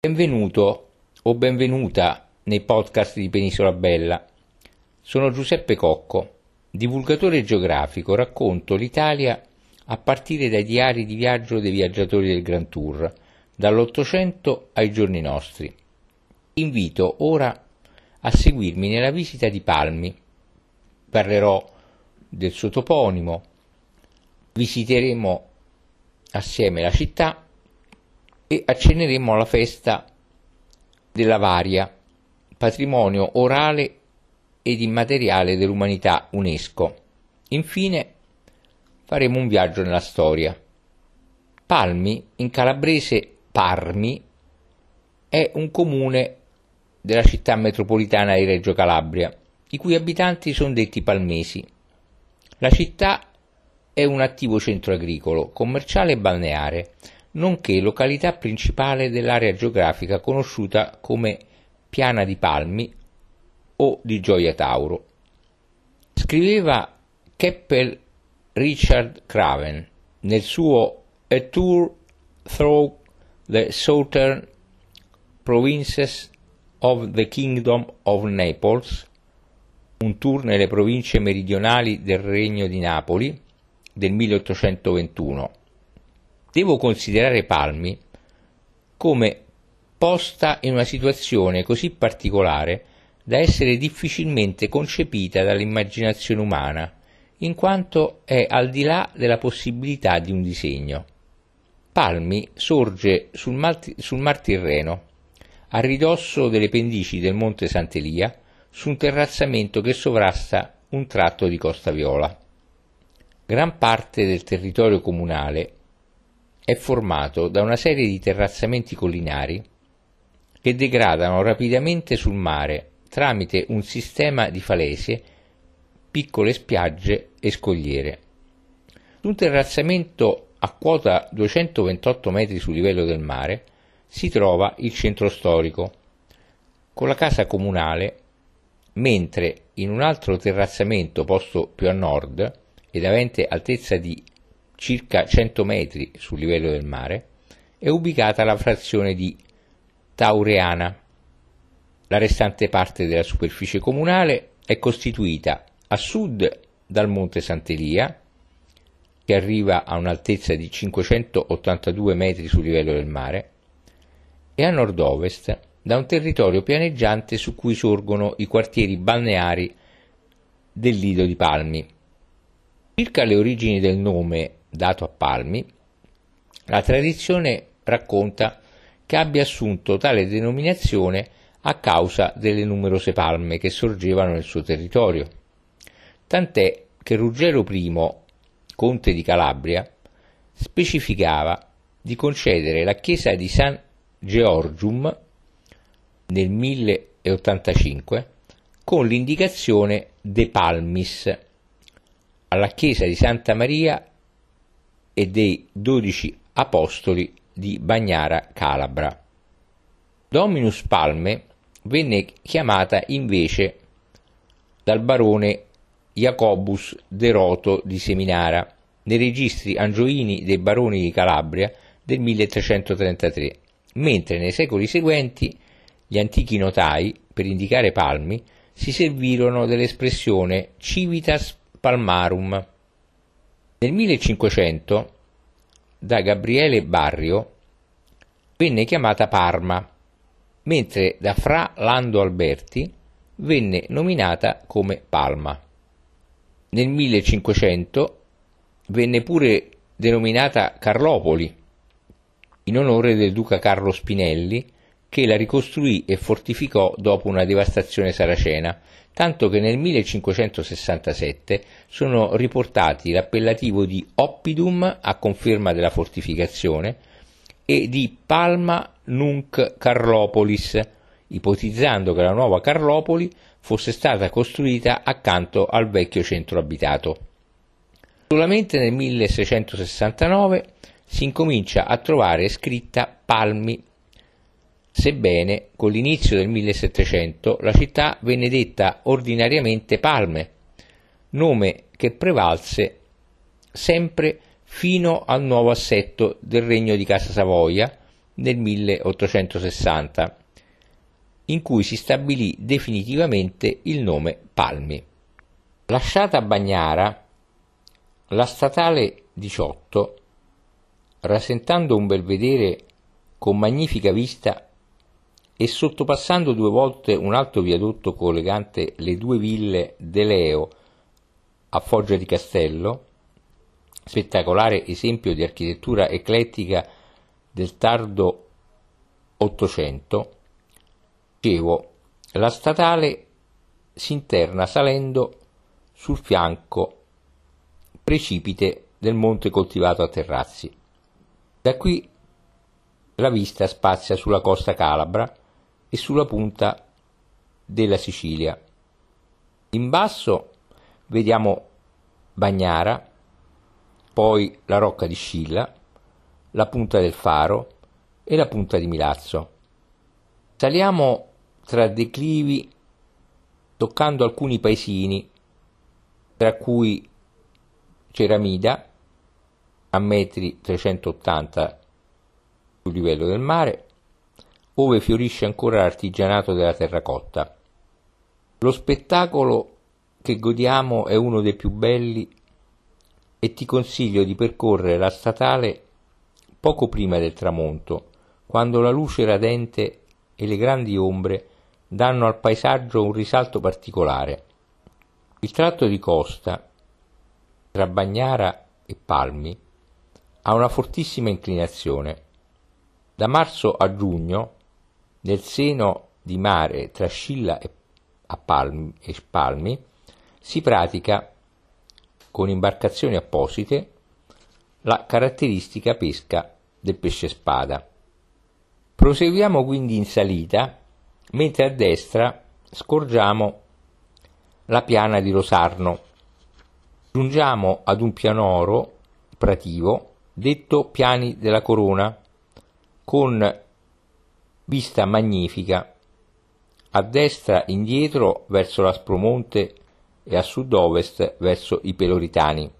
Benvenuto o benvenuta nei podcast di Penisola Bella. Sono Giuseppe Cocco, divulgatore geografico, racconto l'Italia a partire dai diari di viaggio dei viaggiatori del Grand Tour, dall'Ottocento ai giorni nostri. Invito ora a seguirmi nella visita di Palmi. Parlerò del suo toponimo, visiteremo assieme la città e accenneremo alla festa della Varia, patrimonio orale ed immateriale dell'umanità UNESCO. Infine faremo un viaggio nella storia. Palmi, in calabrese Parmi, è un comune della città metropolitana di Reggio Calabria, i cui abitanti sono detti palmesi. La città è un attivo centro agricolo, commerciale e balneare, nonché località principale dell'area geografica conosciuta come Piana di Palmi o di Gioia Tauro. Scriveva Keppel Richard Craven nel suo A Tour Through the Southern Provinces of the Kingdom of Naples, un tour nelle province meridionali del Regno di Napoli del 1821 devo considerare Palmi come posta in una situazione così particolare da essere difficilmente concepita dall'immaginazione umana, in quanto è al di là della possibilità di un disegno. Palmi sorge sul, Mal- sul Mar Tirreno, a ridosso delle pendici del Monte Sant'Elia, su un terrazzamento che sovrasta un tratto di Costa Viola. Gran parte del territorio comunale è formato da una serie di terrazzamenti collinari che degradano rapidamente sul mare tramite un sistema di falesie, piccole spiagge e scogliere. Un terrazzamento a quota 228 metri sul livello del mare si trova il centro storico, con la casa comunale, mentre in un altro terrazzamento posto più a nord ed avente altezza di circa 100 metri sul livello del mare, è ubicata la frazione di Taureana. La restante parte della superficie comunale è costituita a sud dal Monte Sant'Elia, che arriva a un'altezza di 582 metri sul livello del mare, e a nord-ovest da un territorio pianeggiante su cui sorgono i quartieri balneari del Lido di Palmi. Circa le origini del nome dato a Palmi, la tradizione racconta che abbia assunto tale denominazione a causa delle numerose palme che sorgevano nel suo territorio. Tant'è che Ruggero I, conte di Calabria, specificava di concedere la chiesa di San Georgium nel 1085 con l'indicazione De Palmis alla chiesa di Santa Maria e dei dodici apostoli di Bagnara Calabra. Dominus Palme venne chiamata invece dal barone Jacobus de Roto di Seminara nei registri angioini dei baroni di Calabria del 1333, mentre nei secoli seguenti gli antichi notai, per indicare palmi, si servirono dell'espressione civitas palmarum, nel 1500 da Gabriele Barrio venne chiamata Parma, mentre da Fra Lando Alberti venne nominata come Palma. Nel 1500 venne pure denominata Carlopoli, in onore del duca Carlo Spinelli, che la ricostruì e fortificò dopo una devastazione saracena, tanto che nel 1567 sono riportati l'appellativo di Oppidum a conferma della fortificazione e di Palma Nunc Carlopolis, ipotizzando che la nuova Carlopoli fosse stata costruita accanto al vecchio centro abitato. Solamente nel 1669 si incomincia a trovare scritta Palmi sebbene con l'inizio del 1700 la città venne detta ordinariamente Palme, nome che prevalse sempre fino al nuovo assetto del regno di Casa Savoia nel 1860, in cui si stabilì definitivamente il nome Palmi. Lasciata Bagnara, la statale 18, rasentando un belvedere con magnifica vista e sottopassando due volte un alto viadotto collegante le due ville d'Eleo a Foggia di Castello, spettacolare esempio di architettura eclettica del tardo Ottocento, dicevo, la statale si interna salendo sul fianco precipite del monte coltivato a terrazzi. Da qui la vista spazia sulla costa calabra e sulla punta della Sicilia. In basso vediamo Bagnara, poi la rocca di Scilla, la punta del Faro e la punta di Milazzo. Saliamo tra declivi toccando alcuni paesini tra cui Ceramida a metri 380 sul livello del mare, ove fiorisce ancora l'artigianato della terracotta. Lo spettacolo che godiamo è uno dei più belli e ti consiglio di percorrere la statale poco prima del tramonto, quando la luce radente e le grandi ombre danno al paesaggio un risalto particolare. Il tratto di costa tra Bagnara e Palmi ha una fortissima inclinazione. Da marzo a giugno, nel seno di mare tra Scilla e, Palmi, e Palmi, si pratica con imbarcazioni apposite la caratteristica pesca del pesce spada. Proseguiamo quindi in salita, mentre a destra scorgiamo la piana di Rosarno. Giungiamo ad un pianoro prativo detto Piani della Corona, con vista magnifica, a destra indietro verso l'Aspromonte e a sud-ovest verso i Peloritani.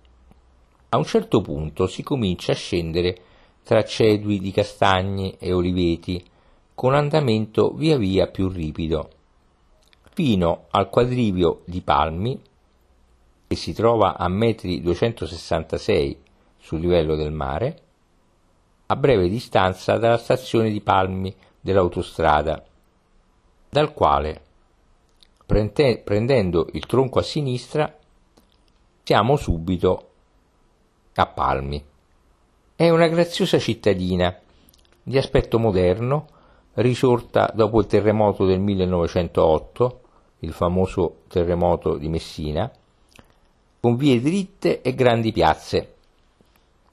A un certo punto si comincia a scendere tra cedui di castagni e oliveti, con andamento via via più ripido fino al quadrivio di Palmi, che si trova a metri 266 sul livello del mare, a breve distanza dalla stazione di Palmi dell'autostrada, dal quale, prende, prendendo il tronco a sinistra, siamo subito a Palmi. È una graziosa cittadina di aspetto moderno, risorta dopo il terremoto del 1908, il famoso terremoto di Messina, con vie dritte e grandi piazze,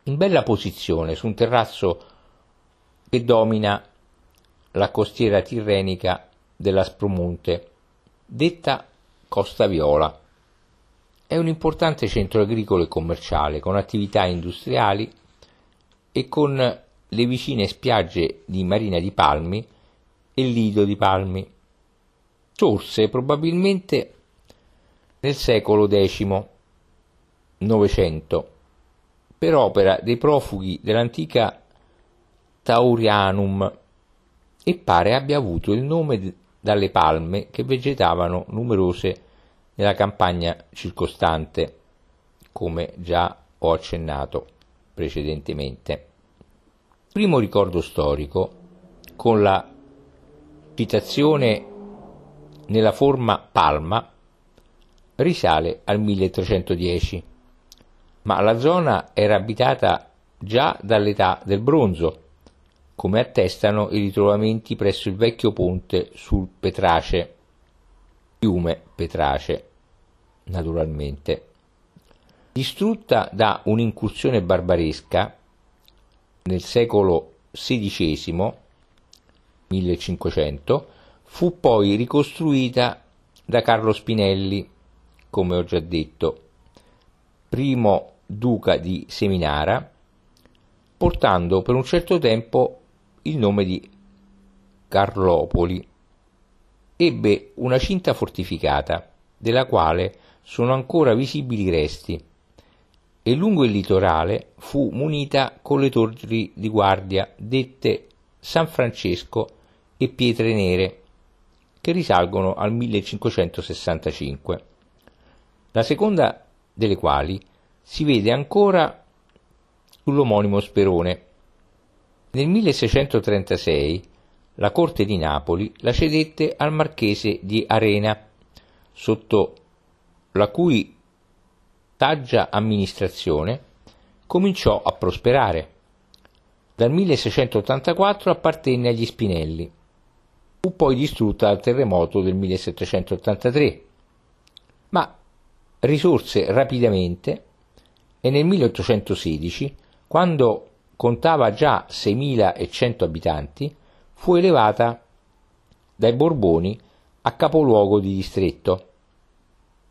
in bella posizione su un terrazzo che domina la costiera tirrenica dell'Aspromonte, detta Costa Viola. È un importante centro agricolo e commerciale con attività industriali e con le vicine spiagge di Marina di Palmi e Lido di Palmi sorse probabilmente nel secolo X, Novecento, per opera dei profughi dell'antica Taurianum e pare abbia avuto il nome dalle palme che vegetavano numerose nella campagna circostante, come già ho accennato precedentemente. Primo ricordo storico con la citazione nella forma palma risale al 1310, ma la zona era abitata già dall'età del bronzo, come attestano i ritrovamenti presso il vecchio ponte sul Petrace, fiume Petrace, naturalmente. Distrutta da un'incursione barbaresca nel secolo XVI, 1500, fu poi ricostruita da Carlo Spinelli, come ho già detto, primo duca di Seminara, portando per un certo tempo il nome di Carlopoli. Ebbe una cinta fortificata, della quale sono ancora visibili i resti, e lungo il litorale fu munita con le torri di guardia dette San Francesco e Pietre Nere, che risalgono al 1565. La seconda delle quali si vede ancora sull'omonimo Sperone. Nel 1636 la corte di Napoli la cedette al marchese di Arena, sotto la cui saggia amministrazione cominciò a prosperare. Dal 1684 appartenne agli Spinelli. Fu poi distrutta dal terremoto del 1783, ma risorse rapidamente e nel 1816, quando contava già 6.100 abitanti, fu elevata dai Borboni a capoluogo di distretto.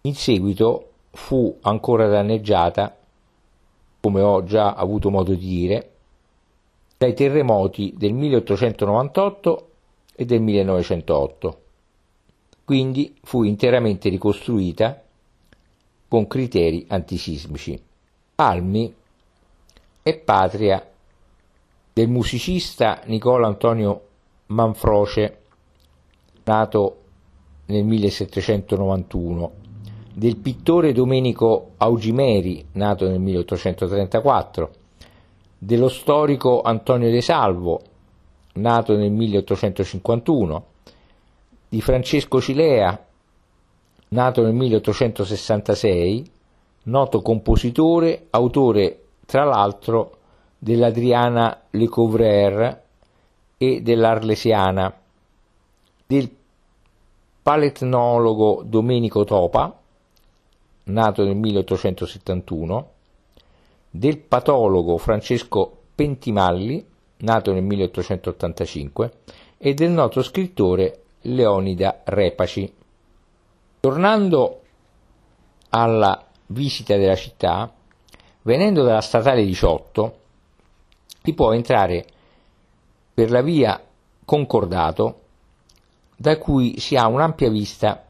In seguito fu ancora danneggiata, come ho già avuto modo di dire, dai terremoti del 1898 e del 1908. Quindi fu interamente ricostruita con criteri antisismici. Almi è patria del musicista Nicola Antonio Manfroce, nato nel 1791, del pittore Domenico Augimeri, nato nel 1834, dello storico Antonio De Salvo, nato nel 1851, di Francesco Cilea, nato nel 1866, noto compositore, autore tra l'altro dell'Adriana Le Couvreur e dell'Arlesiana, del paletnologo Domenico Topa, nato nel 1871, del patologo Francesco Pentimalli, nato nel 1885, e del noto scrittore Leonida Repaci. Tornando alla visita della città, venendo dalla statale 18, si può entrare per la via Concordato, da cui si ha un'ampia vista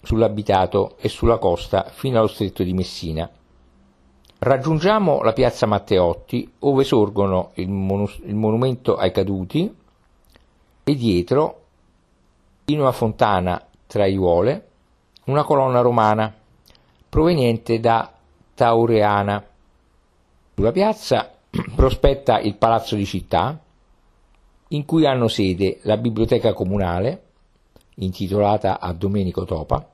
sull'abitato e sulla costa fino allo stretto di Messina. Raggiungiamo la piazza Matteotti, ove sorgono il, monu- il monumento ai caduti e dietro, in una fontana tra aiuole, una colonna romana proveniente da Taureana. Sulla piazza prospetta il Palazzo di Città, in cui hanno sede la Biblioteca Comunale, intitolata a Domenico Topa,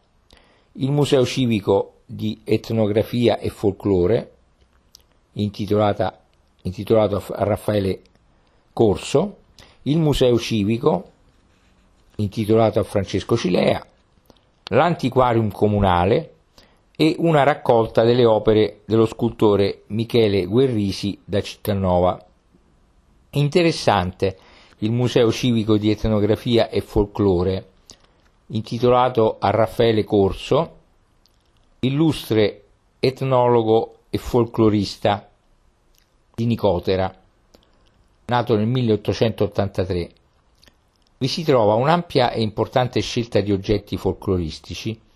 il Museo Civico di Etnografia e Folklore, intitolato a Raffaele Corso, il Museo Civico, intitolato a Francesco Cilea, l'Antiquarium Comunale e una raccolta delle opere dello scultore Michele Guerrisi da Cittanova. Interessante il Museo Civico di Etnografia e Folklore, intitolato a Raffaele Corso, illustre etnologo e folclorista di Nicotera, nato nel 1883. Vi si trova un'ampia e importante scelta di oggetti folcloristici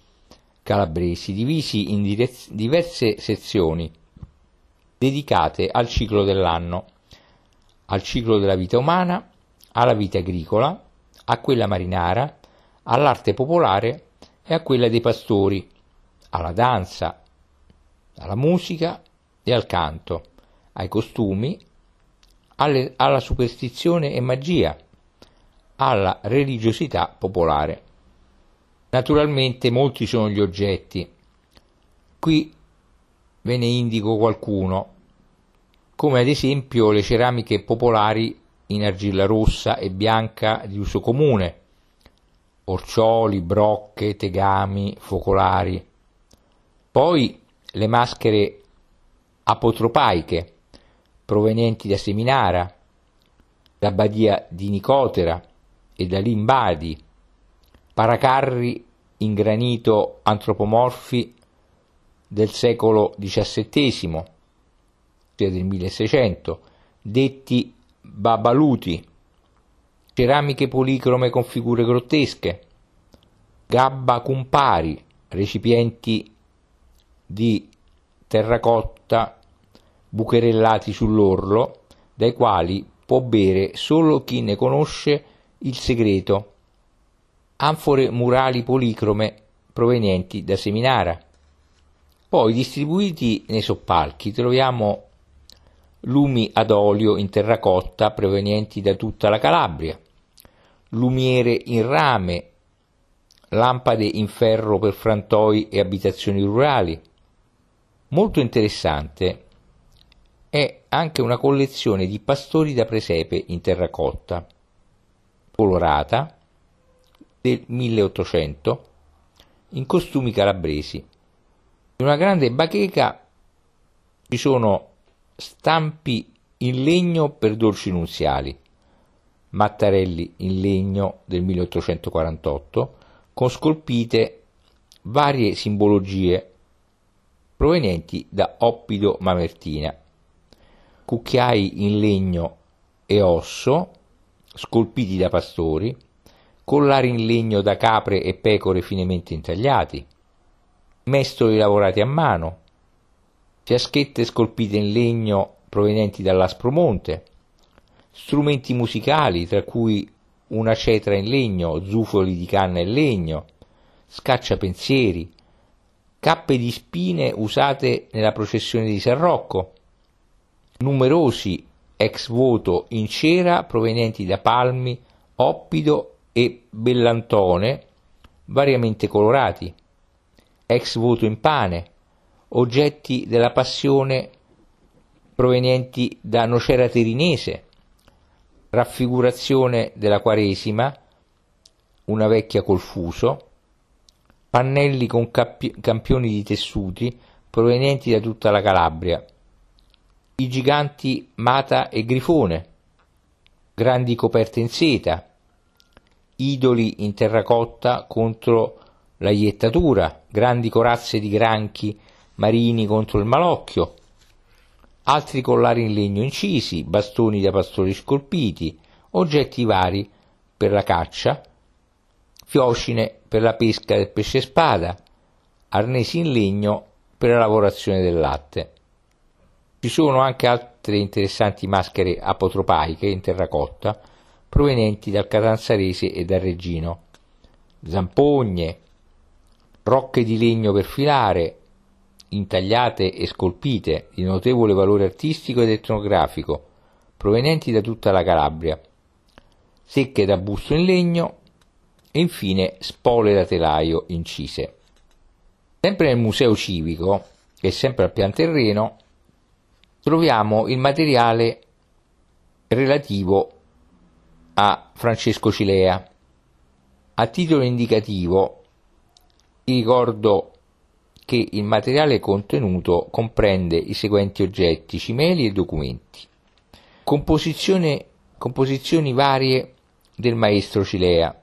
calabresi divisi in diverse sezioni dedicate al ciclo dell'anno, al ciclo della vita umana, alla vita agricola, a quella marinara, all'arte popolare e a quella dei pastori, alla danza, alla musica e al canto, ai costumi, alle, alla superstizione e magia, alla religiosità popolare. Naturalmente molti sono gli oggetti. Qui ve ne indico qualcuno, come ad esempio le ceramiche popolari in argilla rossa e bianca di uso comune, orcioli, brocche, tegami, focolari. Poi le maschere apotropaiche provenienti da Seminara, da Badia di Nicotera e da Limbadi, paracarri in granito antropomorfi del secolo XVII, cioè del 1600, detti babaluti, ceramiche policrome con figure grottesche, gabba cumpari, recipienti di terracotta bucherellati sull'orlo, dai quali può bere solo chi ne conosce il segreto. Anfore murali policrome provenienti da Seminara. Poi distribuiti nei soppalchi troviamo lumi ad olio in terracotta provenienti da tutta la Calabria, lumiere in rame, lampade in ferro per frantoi e abitazioni rurali. Molto interessante è anche una collezione di pastori da presepe in terracotta, colorata, del 1800, in costumi calabresi. In una grande bacheca ci sono stampi in legno per dolci nunziali, mattarelli in legno del 1848, con scolpite varie simbologie provenienti da Oppido Mamertina, cucchiai in legno e osso, scolpiti da pastori, collari in legno da capre e pecore finemente intagliati, mestoli lavorati a mano, fiaschette scolpite in legno provenienti dall'Aspromonte, strumenti musicali tra cui una cetra in legno, zufoli di canna in legno, scacciapensieri, cappe di spine usate nella processione di San Rocco, numerosi ex voto in cera provenienti da palmi, oppido e bellantone variamente colorati, ex voto in pane, oggetti della passione provenienti da Nocera Terinese, raffigurazione della Quaresima, una vecchia col fuso, pannelli con capi- campioni di tessuti provenienti da tutta la Calabria, i giganti Mata e Grifone, grandi coperte in seta, idoli in terracotta contro la iettatura, grandi corazze di granchi marini contro il malocchio, altri collari in legno incisi, bastoni da pastori scolpiti, oggetti vari per la caccia, fiocine per la pesca del pesce spada, arnesi in legno per la lavorazione del latte. Ci sono anche altre interessanti maschere apotropaiche in terracotta provenienti dal Catanzarese e dal Reggino, zampogne, rocche di legno per filare, intagliate e scolpite di notevole valore artistico ed etnografico, provenienti da tutta la Calabria, secche da busto in legno e infine spole da telaio incise. Sempre nel museo civico, è sempre al pian terreno, troviamo il materiale relativo a Francesco Cilea. A titolo indicativo ricordo che il materiale contenuto comprende i seguenti oggetti, cimeli e documenti. Composizioni varie del maestro Cilea,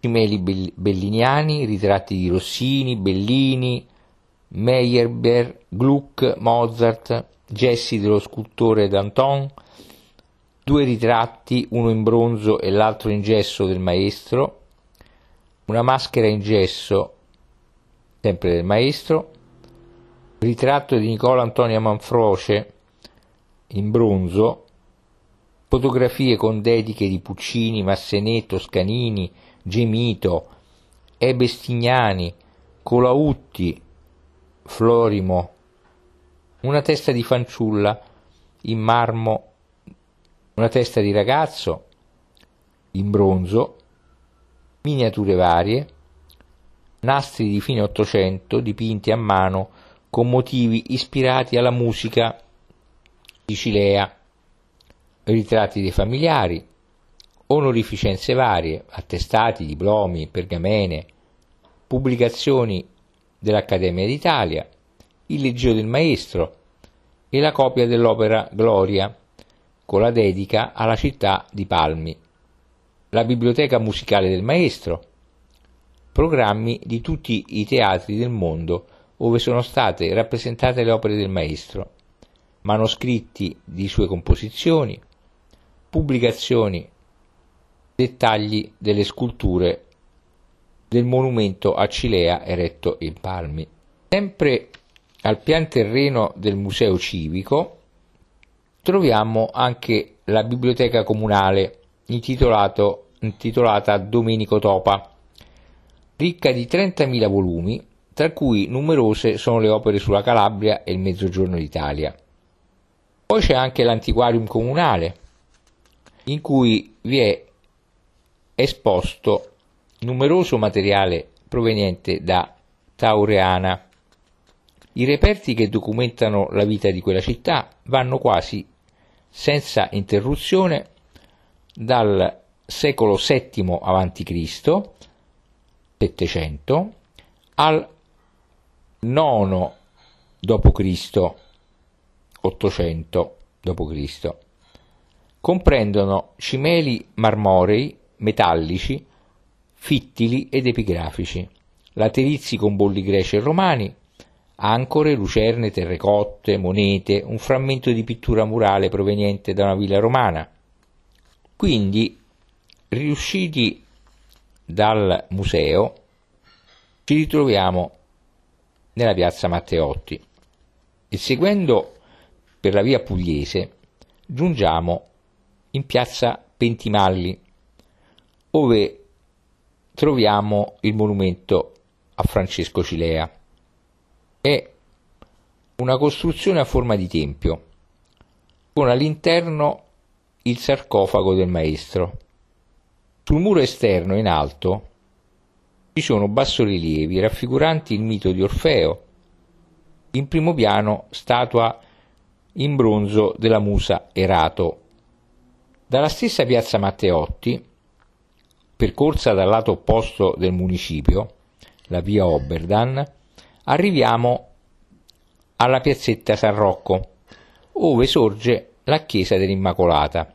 cimeli belliniani, ritratti di Rossini, Bellini, Meyerbeer, Gluck, Mozart, gessi dello scultore Danton, due ritratti, uno in bronzo e l'altro in gesso del maestro, una maschera in gesso, sempre del maestro, ritratto di Nicola Antonio Manfroce in bronzo, fotografie con dediche di Puccini, Massenetto, Scanini, Gemito, Ebe Stignani, Colautti, Florimo, una testa di fanciulla in marmo, una testa di ragazzo in bronzo, miniature varie, nastri di fine Ottocento dipinti a mano con motivi ispirati alla musica di Cilea, ritratti dei familiari, onorificenze varie, attestati, diplomi, pergamene, pubblicazioni dell'Accademia d'Italia, il Leggio del Maestro e la copia dell'opera Gloria, con la dedica alla città di Palmi, la biblioteca musicale del Maestro, programmi di tutti i teatri del mondo dove sono state rappresentate le opere del Maestro, manoscritti di sue composizioni, pubblicazioni, dettagli delle sculture del monumento a Cilea eretto in Palmi. Sempre al pian terreno del museo civico troviamo anche la biblioteca comunale intitolata Domenico Topa, ricca di 30.000 volumi, tra cui numerose sono le opere sulla Calabria e il Mezzogiorno d'Italia. Poi c'è anche l'antiquarium comunale, in cui vi è esposto numeroso materiale proveniente da Taureana. I reperti che documentano la vita di quella città vanno quasi senza interruzione dal secolo VII a.C., 700, al IX d.C., 800 d.C. Comprendono cimeli marmorei, metallici, fittili ed epigrafici, laterizi con bolli greci e romani, ancore, lucerne, terrecotte, monete, un frammento di pittura murale proveniente da una villa romana. Quindi, riusciti dal museo, ci ritroviamo nella piazza Matteotti e seguendo per la via pugliese giungiamo in piazza Pentimalli, dove troviamo il monumento a Francesco Cilea. È una costruzione a forma di tempio, con all'interno il sarcofago del maestro. Sul muro esterno in alto ci sono bassorilievi raffiguranti il mito di Orfeo. In primo piano statua in bronzo della musa Erato. Dalla stessa piazza Matteotti, percorsa dal lato opposto del municipio, la via Oberdan, arriviamo alla piazzetta San Rocco, ove sorge la chiesa dell'Immacolata,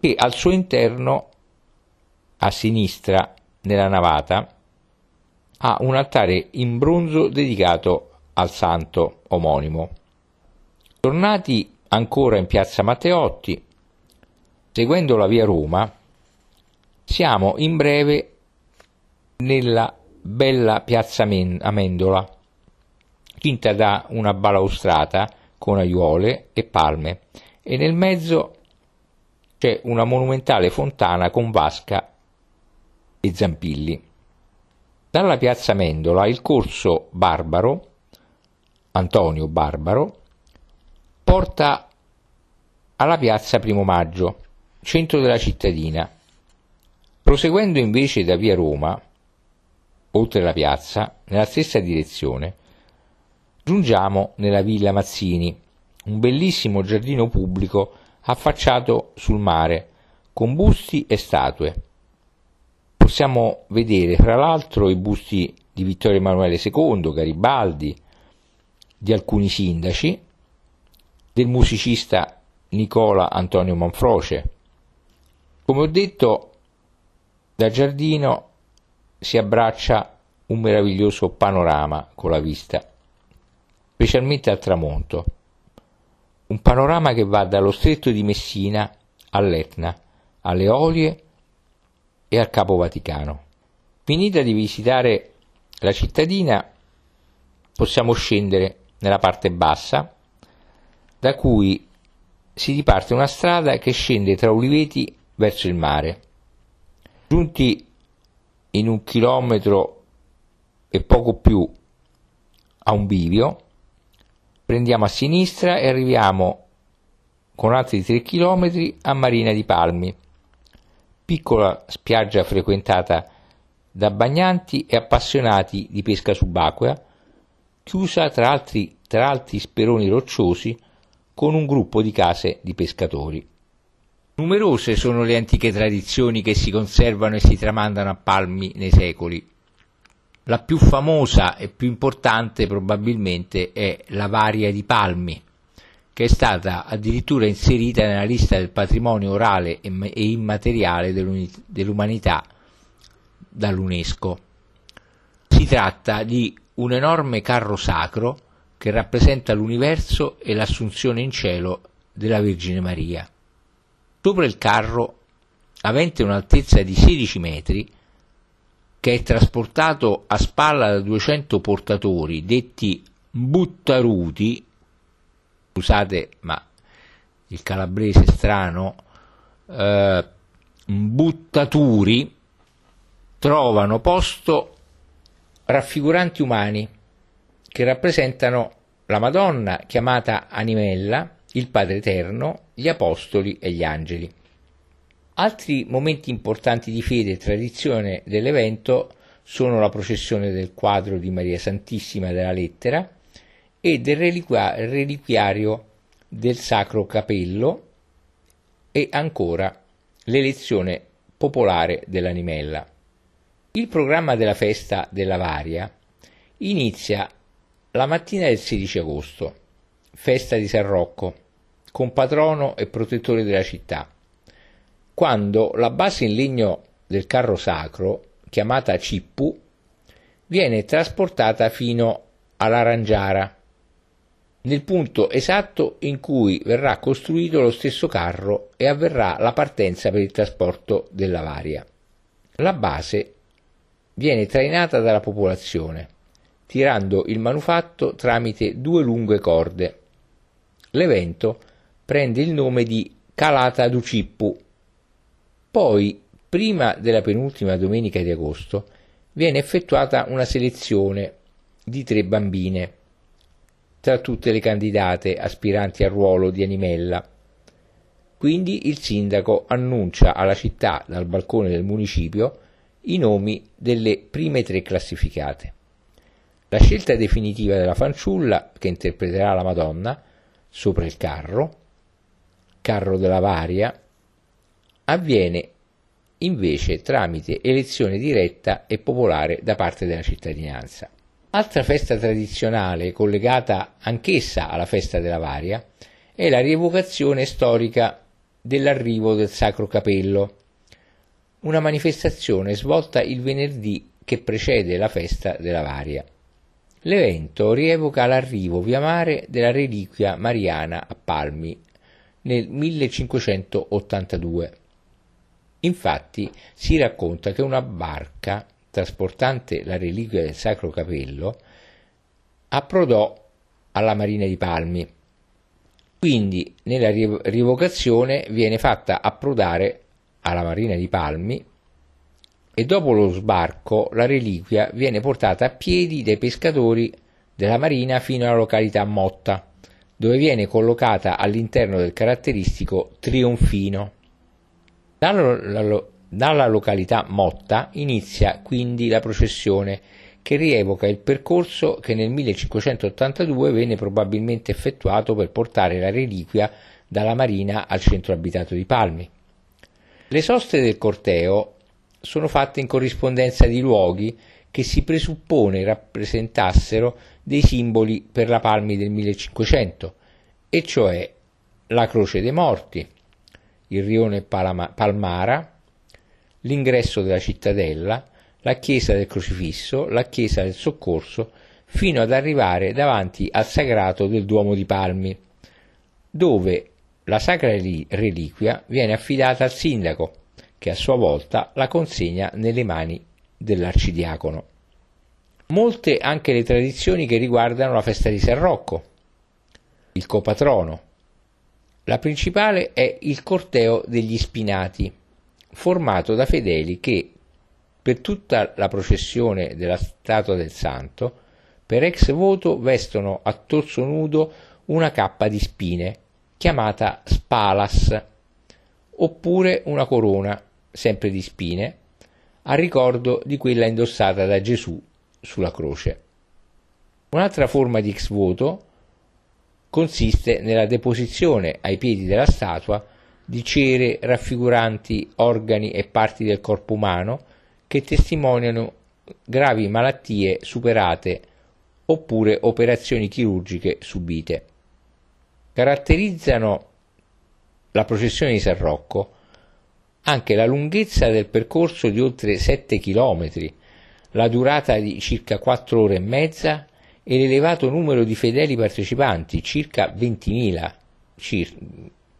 che al suo interno, a sinistra nella navata, ha un altare in bronzo dedicato al santo omonimo. Tornati ancora in piazza Matteotti, seguendo la via Roma, siamo in breve nella bella piazza Amendola, cinta da una balaustrata con aiuole e palme, e nel mezzo c'è una monumentale fontana con vasca e zampilli. Dalla piazza Mendola il corso Barbaro, Antonio Barbaro, porta alla piazza Primo Maggio, centro della cittadina. Proseguendo invece da via Roma, oltre la piazza, nella stessa direzione, giungiamo nella Villa Mazzini, un bellissimo giardino pubblico affacciato sul mare, con busti e statue possiamo vedere fra l'altro i busti di Vittorio Emanuele II, Garibaldi, di alcuni sindaci, del musicista Nicola Antonio Manfroce. Come ho detto, da giardino si abbraccia un meraviglioso panorama con la vista, specialmente al tramonto. Un panorama che va dallo stretto di Messina all'Etna, alle Olie e al Capo Vaticano. Finita di visitare la cittadina, possiamo scendere nella parte bassa, da cui si riparte una strada che scende tra uliveti verso il mare. Giunti in un chilometro e poco più a un bivio, prendiamo a sinistra e arriviamo con altri 3 chilometri a Marina di Palmi piccola spiaggia frequentata da bagnanti e appassionati di pesca subacquea, chiusa tra altri, tra altri speroni rocciosi con un gruppo di case di pescatori. Numerose sono le antiche tradizioni che si conservano e si tramandano a Palmi nei secoli. La più famosa e più importante probabilmente è la Varia di Palmi, che è stata addirittura inserita nella lista del patrimonio orale e immateriale dell'umanità dall'UNESCO. Si tratta di un enorme carro sacro che rappresenta l'universo e l'assunzione in cielo della Vergine Maria. Sopra il carro, avente un'altezza di 16 metri, che è trasportato a spalla da 200 portatori detti buttaruti. Scusate, ma il calabrese strano, eh, buttatori, trovano posto raffiguranti umani che rappresentano la Madonna chiamata Animella, il Padre Eterno, gli Apostoli e gli Angeli. Altri momenti importanti di fede e tradizione dell'evento sono la processione del quadro di Maria Santissima della Lettera e del reliquiario del Sacro Capello e ancora l'elezione popolare dell'animella. Il programma della festa della Varia inizia la mattina del 16 agosto, festa di San Rocco, con patrono e protettore della città, quando la base in legno del carro sacro, chiamata Cippu, viene trasportata fino all'Arangiara, nel punto esatto in cui verrà costruito lo stesso carro e avverrà la partenza per il trasporto della varia. La base viene trainata dalla popolazione, tirando il manufatto tramite due lunghe corde. L'evento prende il nome di Calata du Cippu. Poi, prima della penultima domenica di agosto, viene effettuata una selezione di tre bambine tra tutte le candidate aspiranti al ruolo di Animella. Quindi il sindaco annuncia alla città dal balcone del municipio i nomi delle prime tre classificate. La scelta definitiva della fanciulla che interpreterà la Madonna sopra il carro, carro della varia, avviene invece tramite elezione diretta e popolare da parte della cittadinanza. Altra festa tradizionale collegata anch'essa alla festa della Varia è la rievocazione storica dell'arrivo del Sacro Capello, una manifestazione svolta il venerdì che precede la festa della Varia. L'evento rievoca l'arrivo via mare della reliquia mariana a Palmi nel 1582. Infatti si racconta che una barca trasportante la reliquia del Sacro Capello, approdò alla Marina di Palmi. Quindi nella rievocazione viene fatta approdare alla Marina di Palmi e dopo lo sbarco la reliquia viene portata a piedi dai pescatori della Marina fino alla località Motta, dove viene collocata all'interno del caratteristico trionfino. Dalla, dalla località Motta inizia quindi la processione che rievoca il percorso che nel 1582 venne probabilmente effettuato per portare la reliquia dalla marina al centro abitato di Palmi. Le soste del corteo sono fatte in corrispondenza di luoghi che si presuppone rappresentassero dei simboli per la Palmi del 1500, e cioè la Croce dei Morti, il rione Palmara, l'ingresso della cittadella, la chiesa del crocifisso, la chiesa del soccorso, fino ad arrivare davanti al sagrato del Duomo di Palmi, dove la sacra reliquia viene affidata al sindaco, che a sua volta la consegna nelle mani dell'arcidiacono. Molte anche le tradizioni che riguardano la festa di San Rocco, il copatrono. La principale è il corteo degli spinati, formato da fedeli che, per tutta la processione della statua del santo, per ex voto vestono a torso nudo una cappa di spine, chiamata spalas, oppure una corona, sempre di spine, a ricordo di quella indossata da Gesù sulla croce. Un'altra forma di ex voto consiste nella deposizione ai piedi della statua di cere raffiguranti organi e parti del corpo umano che testimoniano gravi malattie superate oppure operazioni chirurgiche subite. Caratterizzano la processione di San Rocco anche la lunghezza del percorso di oltre 7 km, la durata di circa 4 ore e mezza e l'elevato numero di fedeli partecipanti, circa 20.000 cir-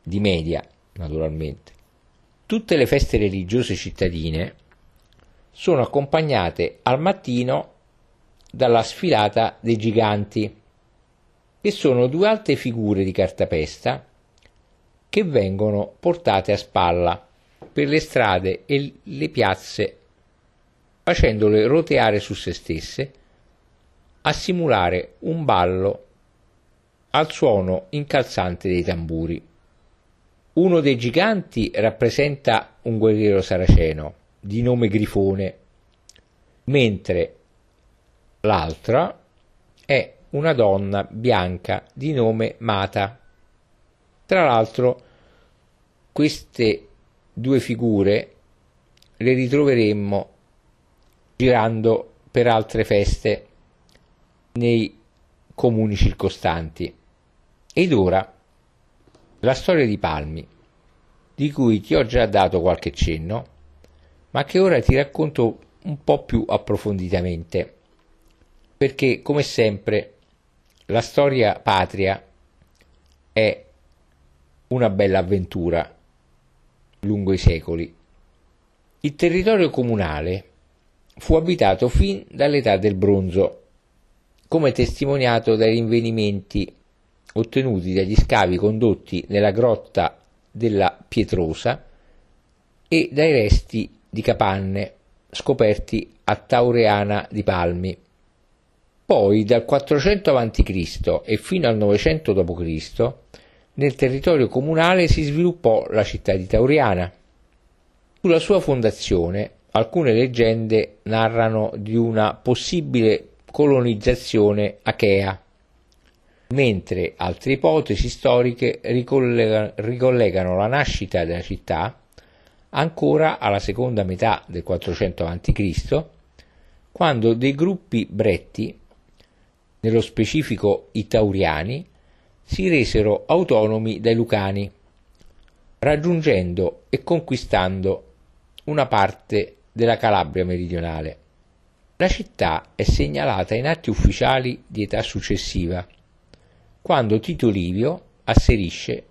di media naturalmente. Tutte le feste religiose cittadine sono accompagnate al mattino dalla sfilata dei giganti, che sono due alte figure di cartapesta che vengono portate a spalla per le strade e le piazze facendole roteare su se stesse a simulare un ballo al suono incalzante dei tamburi. Uno dei giganti rappresenta un guerriero saraceno di nome Grifone, mentre l'altra è una donna bianca di nome Mata. Tra l'altro queste due figure le ritroveremmo girando per altre feste nei comuni circostanti. Ed ora la storia di Palmi, di cui ti ho già dato qualche cenno, ma che ora ti racconto un po' più approfonditamente, perché come sempre la storia patria è una bella avventura lungo i secoli. Il territorio comunale fu abitato fin dall'età del bronzo, come testimoniato dai rinvenimenti ottenuti dagli scavi condotti nella grotta della Pietrosa e dai resti di capanne scoperti a Taureana di Palmi. Poi dal 400 a.C. e fino al 900 d.C. nel territorio comunale si sviluppò la città di Tauriana. Sulla sua fondazione alcune leggende narrano di una possibile colonizzazione achea mentre altre ipotesi storiche ricollegano la nascita della città ancora alla seconda metà del 400 a.C., quando dei gruppi bretti, nello specifico i Tauriani, si resero autonomi dai Lucani, raggiungendo e conquistando una parte della Calabria meridionale. La città è segnalata in atti ufficiali di età successiva, quando Tito Livio asserisce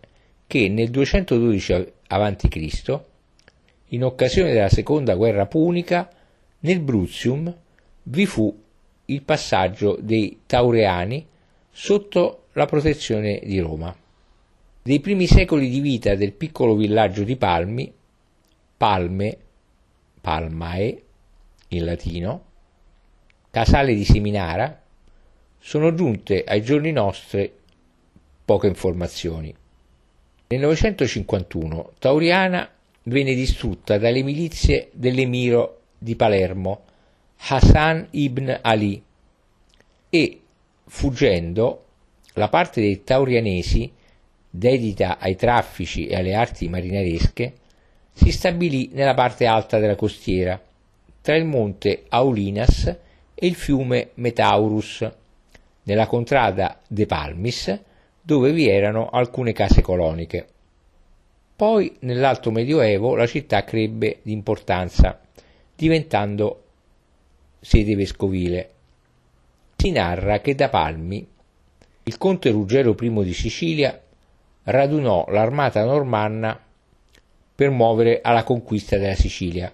che nel 212 a.C., in occasione della seconda guerra punica, nel Bruzium vi fu il passaggio dei Taureani sotto la protezione di Roma. Dei primi secoli di vita del piccolo villaggio di Palmi, Palme, Palmae in latino, casale di Seminara, sono giunte ai giorni nostri poche informazioni. Nel 951 Tauriana venne distrutta dalle milizie dell'emiro di Palermo, Hassan ibn Ali, e, fuggendo, la parte dei taurianesi, dedita ai traffici e alle arti marinaresche, si stabilì nella parte alta della costiera, tra il monte Aulinas e il fiume Metaurus, nella contrada De Palmis, dove vi erano alcune case coloniche. Poi nell'Alto Medioevo la città crebbe di importanza, diventando sede vescovile. Si narra che da Palmi il conte Ruggero I di Sicilia radunò l'armata normanna per muovere alla conquista della Sicilia.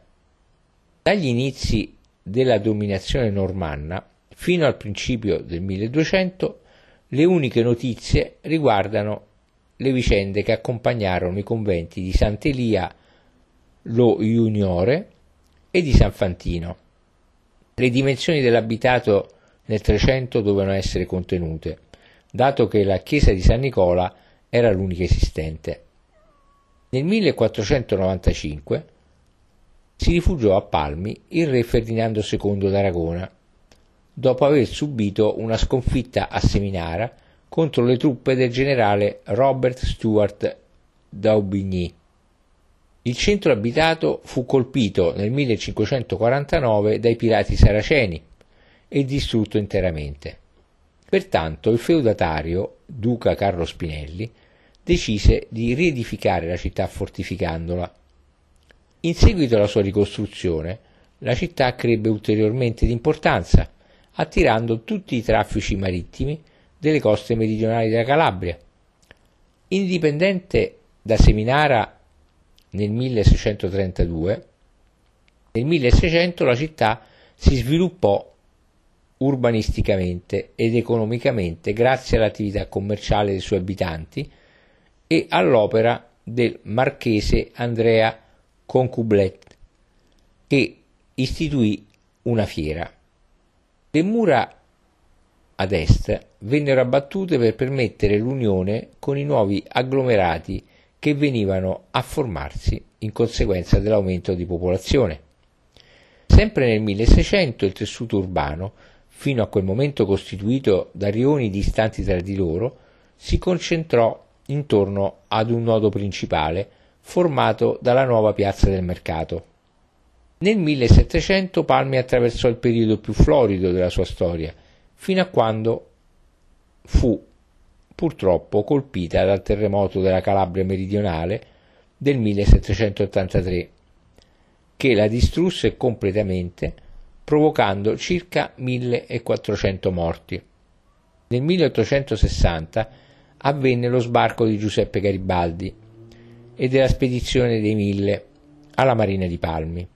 Dagli inizi della dominazione normanna fino al principio del 1200 le uniche notizie riguardano le vicende che accompagnarono i conventi di Sant'Elia lo Juniore e di San Fantino. Le dimensioni dell'abitato nel 300 dovevano essere contenute, dato che la chiesa di San Nicola era l'unica esistente. Nel 1495 si rifugiò a Palmi il re Ferdinando II d'Aragona dopo aver subito una sconfitta a Seminara contro le truppe del generale Robert Stuart d'Aubigny. Il centro abitato fu colpito nel 1549 dai pirati saraceni e distrutto interamente. Pertanto il feudatario, duca Carlo Spinelli, decise di riedificare la città fortificandola. In seguito alla sua ricostruzione, la città crebbe ulteriormente di importanza attirando tutti i traffici marittimi delle coste meridionali della Calabria. Indipendente da Seminara nel 1632, nel 1600 la città si sviluppò urbanisticamente ed economicamente grazie all'attività commerciale dei suoi abitanti e all'opera del marchese Andrea Concublet, che istituì una fiera. Le mura ad est vennero abbattute per permettere l'unione con i nuovi agglomerati che venivano a formarsi in conseguenza dell'aumento di popolazione. Sempre nel 1600 il tessuto urbano, fino a quel momento costituito da rioni distanti tra di loro, si concentrò intorno ad un nodo principale formato dalla nuova piazza del mercato. Nel 1700 Palmi attraversò il periodo più florido della sua storia, fino a quando fu purtroppo colpita dal terremoto della Calabria meridionale del 1783, che la distrusse completamente, provocando circa 1400 morti. Nel 1860 avvenne lo sbarco di Giuseppe Garibaldi e della spedizione dei Mille alla Marina di Palmi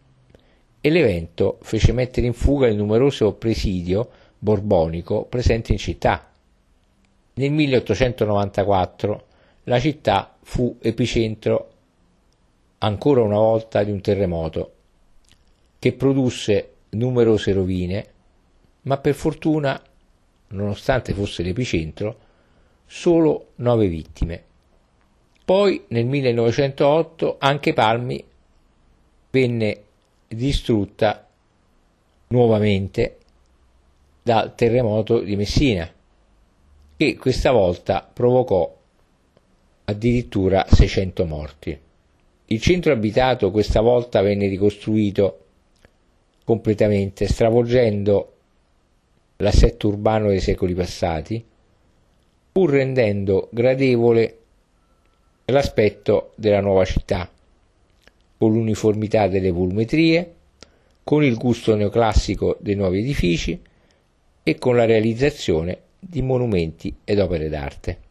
e l'evento fece mettere in fuga il numeroso presidio borbonico presente in città. Nel 1894 la città fu epicentro ancora una volta di un terremoto che produsse numerose rovine, ma per fortuna, nonostante fosse l'epicentro, solo nove vittime. Poi nel 1908 anche Palmi venne distrutta nuovamente dal terremoto di Messina, che questa volta provocò addirittura 600 morti. Il centro abitato questa volta venne ricostruito completamente, stravolgendo l'assetto urbano dei secoli passati, pur rendendo gradevole l'aspetto della nuova città, con l'uniformità delle volumetrie, con il gusto neoclassico dei nuovi edifici e con la realizzazione di monumenti ed opere d'arte.